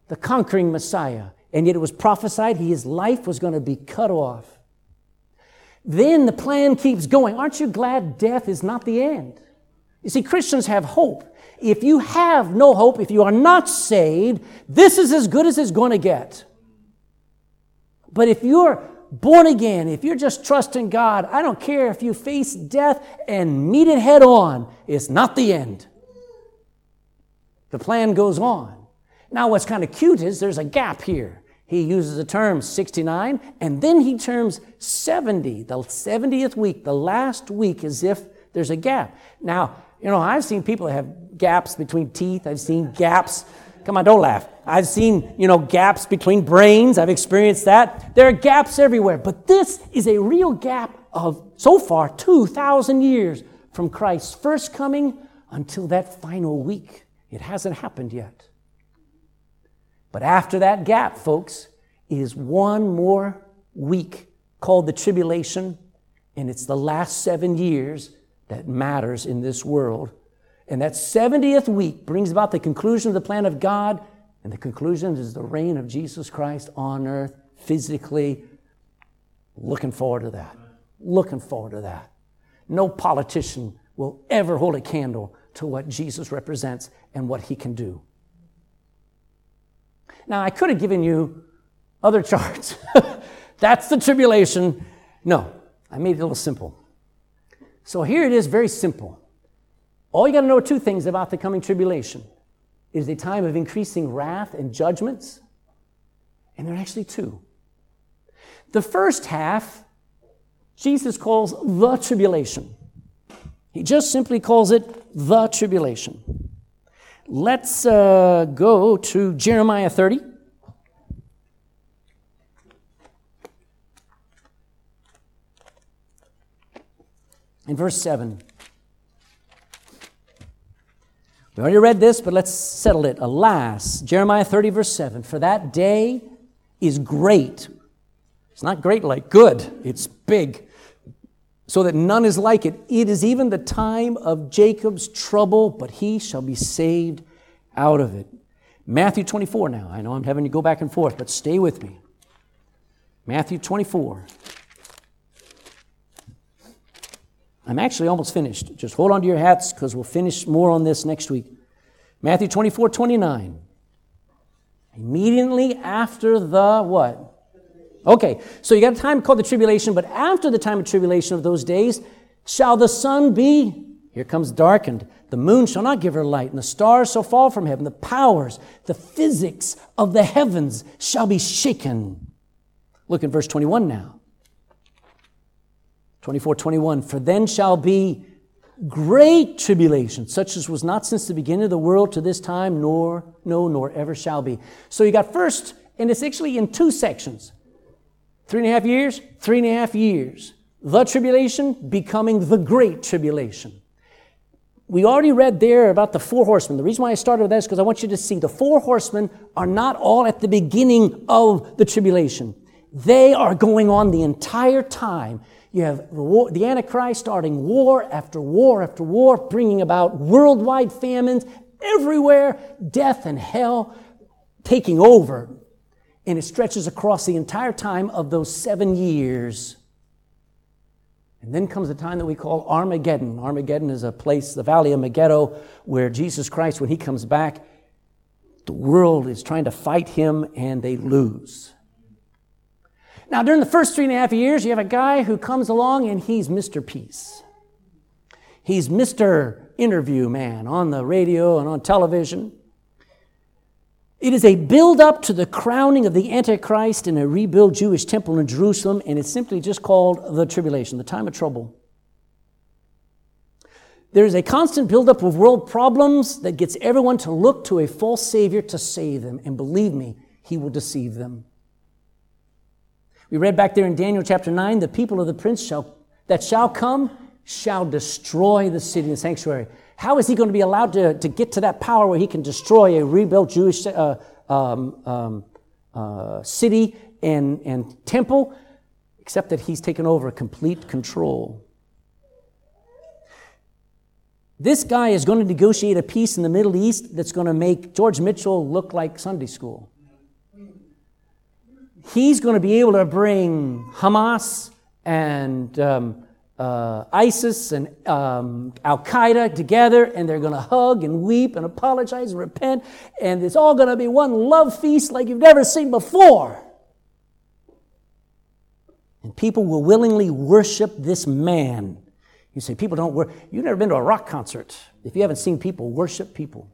The conquering Messiah. And yet it was prophesied his life was going to be cut off. Then the plan keeps going. Aren't you glad death is not the end? You see, Christians have hope. If you have no hope, if you are not saved, this is as good as it's going to get. But if you're born again, if you're just trusting God, I don't care if you face death and meet it head on, it's not the end. The plan goes on. Now, what's kind of cute is there's a gap here. He uses the term 69, and then he terms 70, the 70th week, the last week, as if there's a gap. Now, you know, I've seen people have gaps between teeth. I've seen gaps. Come on, don't laugh. I've seen, you know, gaps between brains. I've experienced that. There are gaps everywhere. But this is a real gap of, so far, 2,000 years from Christ's first coming until that final week. It hasn't happened yet. But after that gap, folks, is one more week called the tribulation, and it's the last seven years that matters in this world. And that 70th week brings about the conclusion of the plan of God, and the conclusion is the reign of Jesus Christ on earth physically. Looking forward to that. Looking forward to that. No politician will ever hold a candle to what Jesus represents and what he can do. Now, I could have given you other charts. That's the tribulation. No, I made it a little simple. So here it is, very simple. All you got to know are two things about the coming tribulation. It is a time of increasing wrath and judgments, and there are actually two. The first half, Jesus calls the tribulation. He just simply calls it the tribulation. Let's uh, go to Jeremiah 30. in verse 7. We already read this, but let's settle it. Alas, Jeremiah 30, verse 7 For that day is great. It's not great like good, it's big, so that none is like it. It is even the time of Jacob's trouble, but he shall be saved out of it. Matthew 24 now. I know I'm having to go back and forth, but stay with me. Matthew 24. I'm actually almost finished. Just hold on to your hats because we'll finish more on this next week. Matthew 24, 29. Immediately after the what? Okay, so you got a time called the tribulation, but after the time of tribulation of those days, shall the sun be, here comes darkened, the moon shall not give her light, and the stars shall fall from heaven, the powers, the physics of the heavens shall be shaken. Look at verse 21 now. 24, 21. For then shall be great tribulation, such as was not since the beginning of the world to this time, nor, no, nor ever shall be. So you got first, and it's actually in two sections three and a half years, three and a half years. The tribulation becoming the great tribulation. We already read there about the four horsemen. The reason why I started with that is because I want you to see the four horsemen are not all at the beginning of the tribulation. They are going on the entire time you have the, war, the Antichrist starting war after war after war, bringing about worldwide famines everywhere, death and hell taking over. And it stretches across the entire time of those seven years. And then comes the time that we call Armageddon. Armageddon is a place, the valley of Megiddo, where Jesus Christ, when he comes back, the world is trying to fight him and they lose. Now, during the first three and a half years, you have a guy who comes along and he's Mr. Peace. He's Mr. Interview Man on the radio and on television. It is a build up to the crowning of the Antichrist in a rebuilt Jewish temple in Jerusalem, and it's simply just called the tribulation, the time of trouble. There is a constant buildup of world problems that gets everyone to look to a false Savior to save them. And believe me, he will deceive them. We read back there in Daniel chapter 9 the people of the prince shall, that shall come shall destroy the city and the sanctuary. How is he going to be allowed to, to get to that power where he can destroy a rebuilt Jewish uh, um, um, uh, city and, and temple? Except that he's taken over complete control. This guy is going to negotiate a peace in the Middle East that's going to make George Mitchell look like Sunday school. He's going to be able to bring Hamas and um, uh, ISIS and um, Al Qaeda together, and they're going to hug and weep and apologize and repent, and it's all going to be one love feast like you've never seen before. And people will willingly worship this man you say people don't worship. You've never been to a rock concert if you haven't seen people worship people.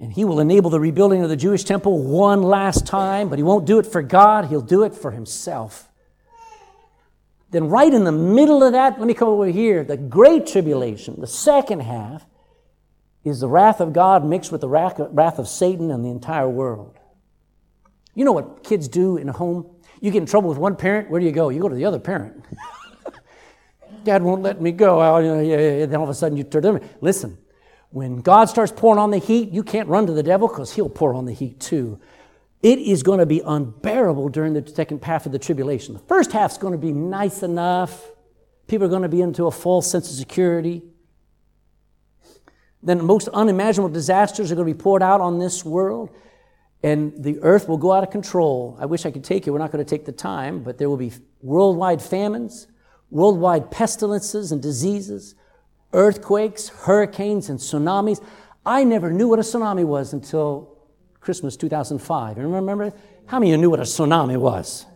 And he will enable the rebuilding of the Jewish temple one last time, but he won't do it for God, he'll do it for himself. Then, right in the middle of that, let me come over here the Great Tribulation, the second half, is the wrath of God mixed with the wrath of Satan and the entire world. You know what kids do in a home? You get in trouble with one parent, where do you go? You go to the other parent. Dad won't let me go. Then all of a sudden you turn to him. Listen, when God starts pouring on the heat, you can't run to the devil because he'll pour on the heat too. It is going to be unbearable during the second half of the tribulation. The first half is going to be nice enough. People are going to be into a false sense of security. Then the most unimaginable disasters are going to be poured out on this world and the earth will go out of control. I wish I could take you. We're not going to take the time, but there will be worldwide famines, worldwide pestilences and diseases, earthquakes, hurricanes, and tsunamis. I never knew what a tsunami was until Christmas 2005. You remember? How many of you knew what a tsunami was?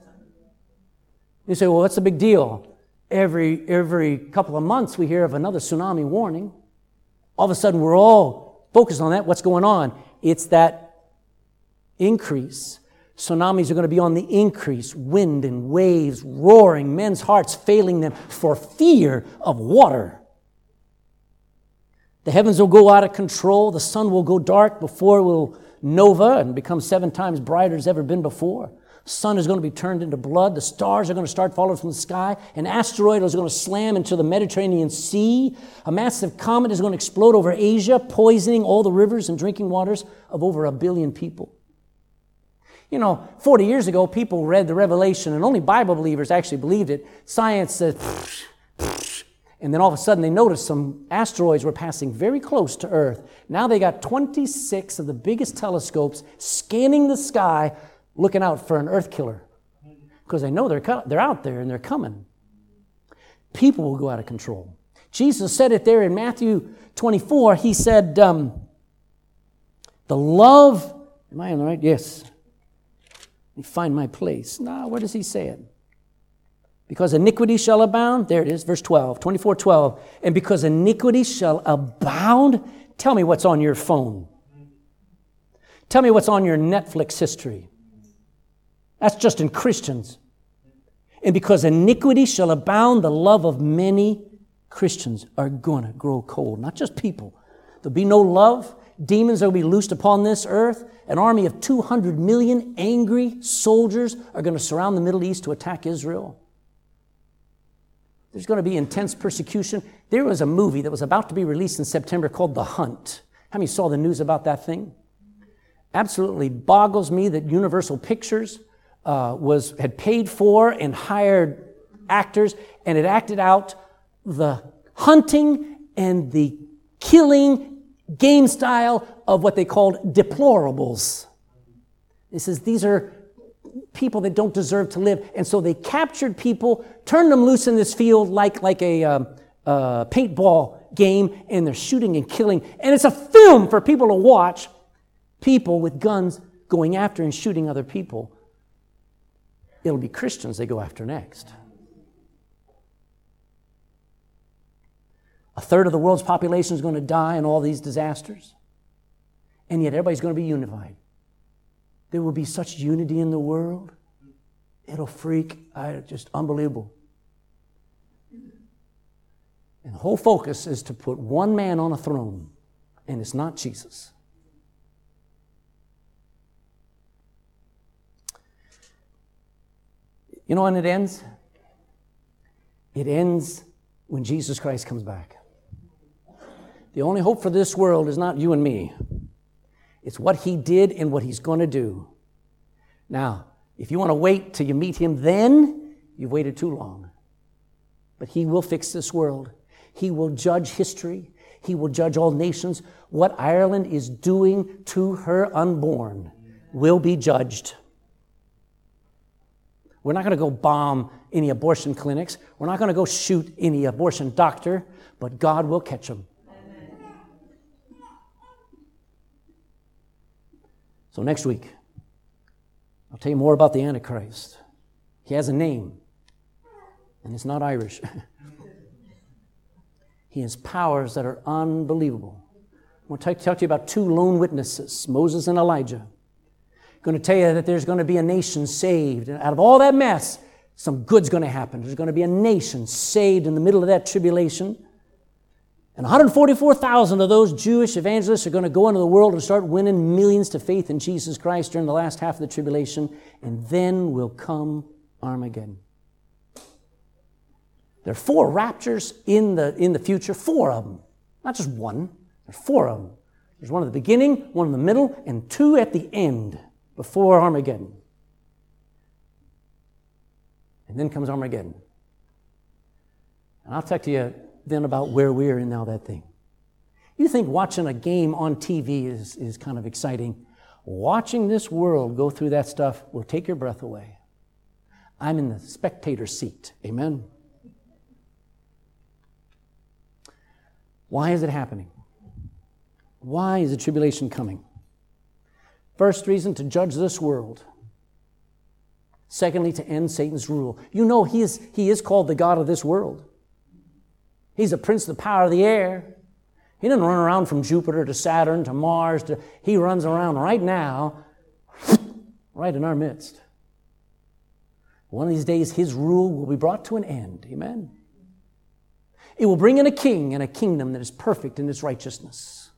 You say, well, what's the big deal? Every, every couple of months we hear of another tsunami warning. All of a sudden we're all focused on that. What's going on? It's that increase. Tsunamis are going to be on the increase, wind and waves roaring, men's hearts failing them for fear of water. The heavens will go out of control, the sun will go dark before it will nova and become seven times brighter as ever been before The sun is going to be turned into blood. The stars are going to start falling from the sky. An asteroid is going to slam into the Mediterranean Sea. A massive comet is going to explode over Asia, poisoning all the rivers and drinking waters of over a billion people. You know, 40 years ago, people read the Revelation, and only Bible believers actually believed it. Science said, and then all of a sudden they noticed some asteroids were passing very close to Earth. Now they got 26 of the biggest telescopes scanning the sky, looking out for an Earth killer. Because they know they're, they're out there and they're coming. People will go out of control. Jesus said it there in Matthew 24. He said, um, The love, am I on the right? Yes. Let me find my place. Now, where does he say it? Because iniquity shall abound, there it is, verse 12, 24 12. And because iniquity shall abound, tell me what's on your phone. Tell me what's on your Netflix history. That's just in Christians. And because iniquity shall abound, the love of many Christians are going to grow cold. Not just people. There'll be no love. Demons will be loosed upon this earth. An army of 200 million angry soldiers are going to surround the Middle East to attack Israel. There's going to be intense persecution. There was a movie that was about to be released in September called The Hunt. How many saw the news about that thing? Absolutely boggles me that Universal Pictures uh, was, had paid for and hired actors and had acted out the hunting and the killing game style of what they called deplorables. He says these are people that don't deserve to live. And so they captured people, turned them loose in this field like, like a um, uh, paintball game, and they're shooting and killing. And it's a film for people to watch people with guns going after and shooting other people. It'll be Christians they go after next. A third of the world's population is going to die in all these disasters. And yet everybody's going to be unified. There will be such unity in the world. It'll freak, I, just unbelievable. And the whole focus is to put one man on a throne, and it's not Jesus. You know when it ends? It ends when Jesus Christ comes back. The only hope for this world is not you and me, it's what He did and what He's going to do. Now, if you want to wait till you meet Him then, you've waited too long. But He will fix this world, He will judge history, He will judge all nations. What Ireland is doing to her unborn will be judged. We're not going to go bomb any abortion clinics. We're not going to go shoot any abortion doctor, but God will catch them. So, next week, I'll tell you more about the Antichrist. He has a name, and it's not Irish. he has powers that are unbelievable. I want to talk to you about two lone witnesses Moses and Elijah going to tell you that there's going to be a nation saved. And out of all that mess, some good's going to happen. There's going to be a nation saved in the middle of that tribulation. And 144,000 of those Jewish evangelists are going to go into the world and start winning millions to faith in Jesus Christ during the last half of the tribulation. And then will come Armageddon. There are four raptures in the, in the future, four of them. Not just one, there are four of them. There's one at the beginning, one in the middle, and two at the end before Armageddon. And then comes Armageddon. And I'll talk to you then about where we're in now that thing. You think watching a game on TV is, is kind of exciting. Watching this world go through that stuff will take your breath away. I'm in the spectator seat. Amen? Why is it happening? Why is the tribulation coming? First reason, to judge this world. Secondly, to end Satan's rule. You know he is, he is called the God of this world. He's a prince of the power of the air. He doesn't run around from Jupiter to Saturn to Mars. To, he runs around right now, right in our midst. One of these days, his rule will be brought to an end. Amen. It will bring in a king and a kingdom that is perfect in its righteousness.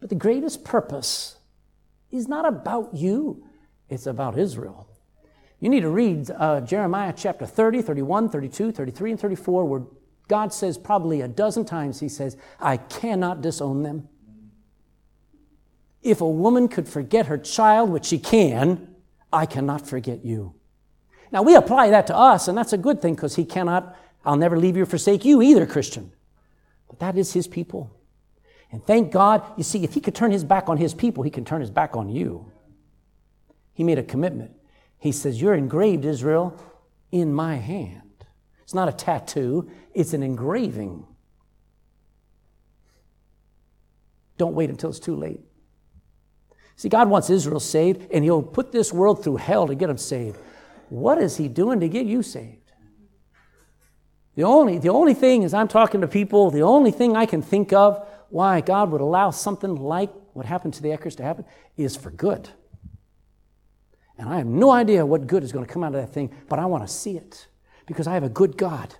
But the greatest purpose is not about you, it's about Israel. You need to read uh, Jeremiah chapter 30, 31, 32, 33, and 34, where God says probably a dozen times, He says, I cannot disown them. If a woman could forget her child, which she can, I cannot forget you. Now, we apply that to us, and that's a good thing because He cannot, I'll never leave you or forsake you either, Christian. But that is His people. And thank God, you see, if he could turn his back on his people, he can turn his back on you. He made a commitment. He says, You're engraved, Israel, in my hand. It's not a tattoo, it's an engraving. Don't wait until it's too late. See, God wants Israel saved, and He'll put this world through hell to get them saved. What is He doing to get you saved? The only, the only thing, is, I'm talking to people, the only thing I can think of why God would allow something like what happened to the Eckers to happen is for good. And I have no idea what good is going to come out of that thing, but I want to see it because I have a good God.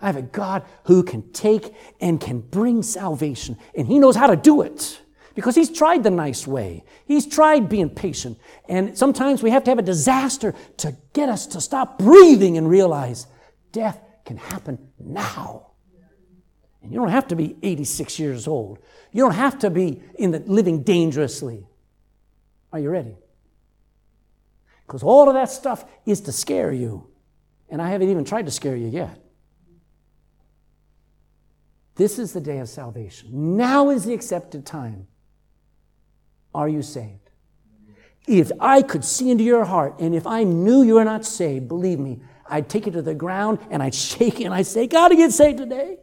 I have a God who can take and can bring salvation, and He knows how to do it because He's tried the nice way. He's tried being patient. And sometimes we have to have a disaster to get us to stop breathing and realize death can happen now. And you don't have to be 86 years old. You don't have to be in the living dangerously. Are you ready? Because all of that stuff is to scare you. And I haven't even tried to scare you yet. This is the day of salvation. Now is the accepted time. Are you saved? If I could see into your heart and if I knew you were not saved, believe me, I'd take you to the ground and I'd shake you and I'd say, Gotta get saved today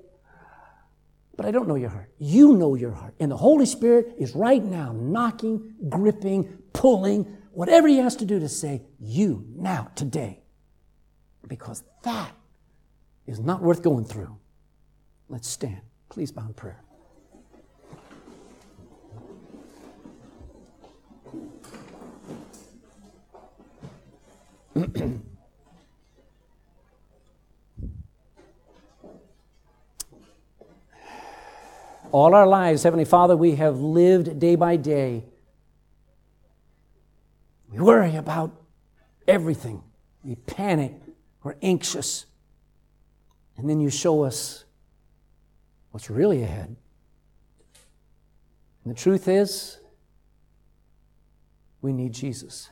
but I don't know your heart. You know your heart. And the Holy Spirit is right now knocking, gripping, pulling, whatever He has to do to say, you now, today. Because that is not worth going through. Let's stand. Please bow in prayer. All our lives, Heavenly Father, we have lived day by day. We worry about everything. We panic. We're anxious. And then you show us what's really ahead. And the truth is, we need Jesus.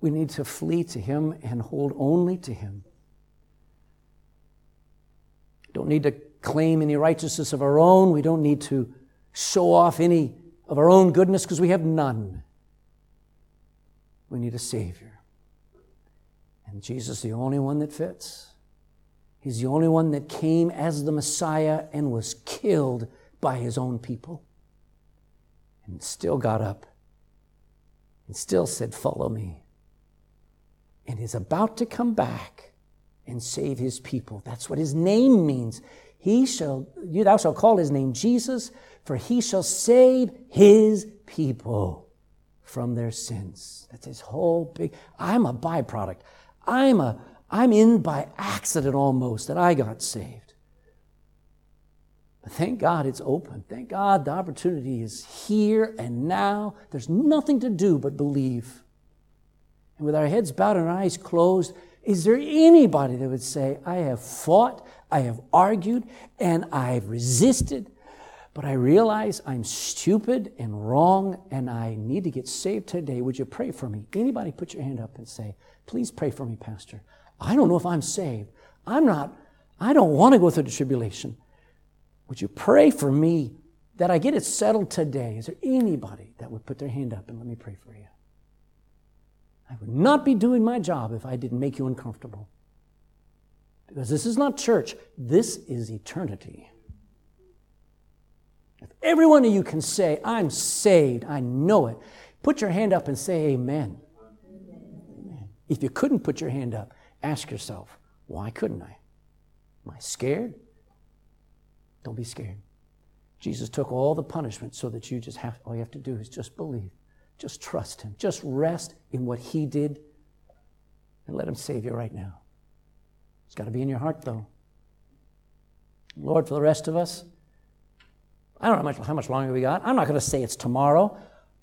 We need to flee to Him and hold only to Him. Don't need to claim any righteousness of our own. We don't need to show off any of our own goodness because we have none. We need a Savior. And Jesus is the only one that fits. He's the only one that came as the Messiah and was killed by his own people and still got up and still said, Follow me. And is about to come back and save his people. That's what his name means. He shall, you thou shalt call his name Jesus, for he shall save his people from their sins. That's his whole big, I'm a byproduct. I'm a, I'm in by accident almost that I got saved. But thank God it's open. Thank God the opportunity is here and now. There's nothing to do but believe. And with our heads bowed and our eyes closed, is there anybody that would say, I have fought, I have argued, and I've resisted, but I realize I'm stupid and wrong and I need to get saved today? Would you pray for me? Anybody put your hand up and say, Please pray for me, Pastor. I don't know if I'm saved. I'm not, I don't want to go through the tribulation. Would you pray for me that I get it settled today? Is there anybody that would put their hand up and let me pray for you? I would not be doing my job if I didn't make you uncomfortable. Because this is not church, this is eternity. If every one of you can say, I'm saved, I know it, put your hand up and say, Amen. Amen. If you couldn't put your hand up, ask yourself, why couldn't I? Am I scared? Don't be scared. Jesus took all the punishment so that you just have, all you have to do is just believe. Just trust Him. Just rest in what He did and let Him save you right now. It's got to be in your heart, though. Lord, for the rest of us, I don't know how much, how much longer we got. I'm not going to say it's tomorrow,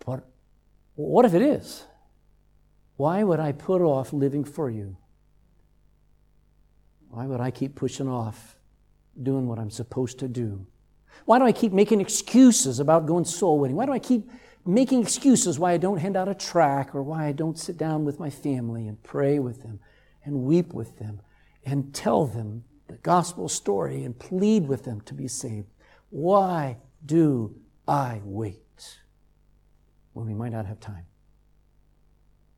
but what if it is? Why would I put off living for you? Why would I keep pushing off doing what I'm supposed to do? Why do I keep making excuses about going soul winning? Why do I keep making excuses why I don't hand out a track or why I don't sit down with my family and pray with them and weep with them and tell them the gospel story and plead with them to be saved. Why do I wait when we might not have time?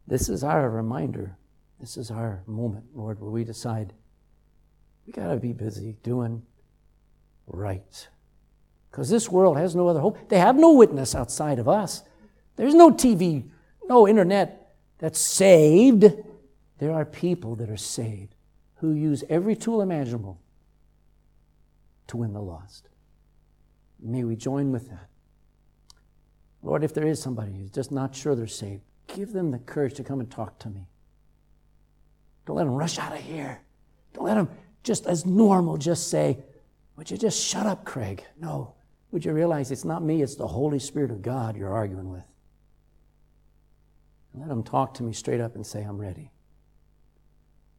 This is our reminder. This is our moment, Lord, where we decide we got to be busy doing right. Because this world has no other hope. They have no witness outside of us. There's no TV, no internet that's saved. There are people that are saved who use every tool imaginable to win the lost. May we join with that. Lord, if there is somebody who's just not sure they're saved, give them the courage to come and talk to me. Don't let them rush out of here. Don't let them just as normal just say, Would you just shut up, Craig? No. Would you realize it's not me, it's the Holy Spirit of God you're arguing with? Let them talk to me straight up and say, I'm ready.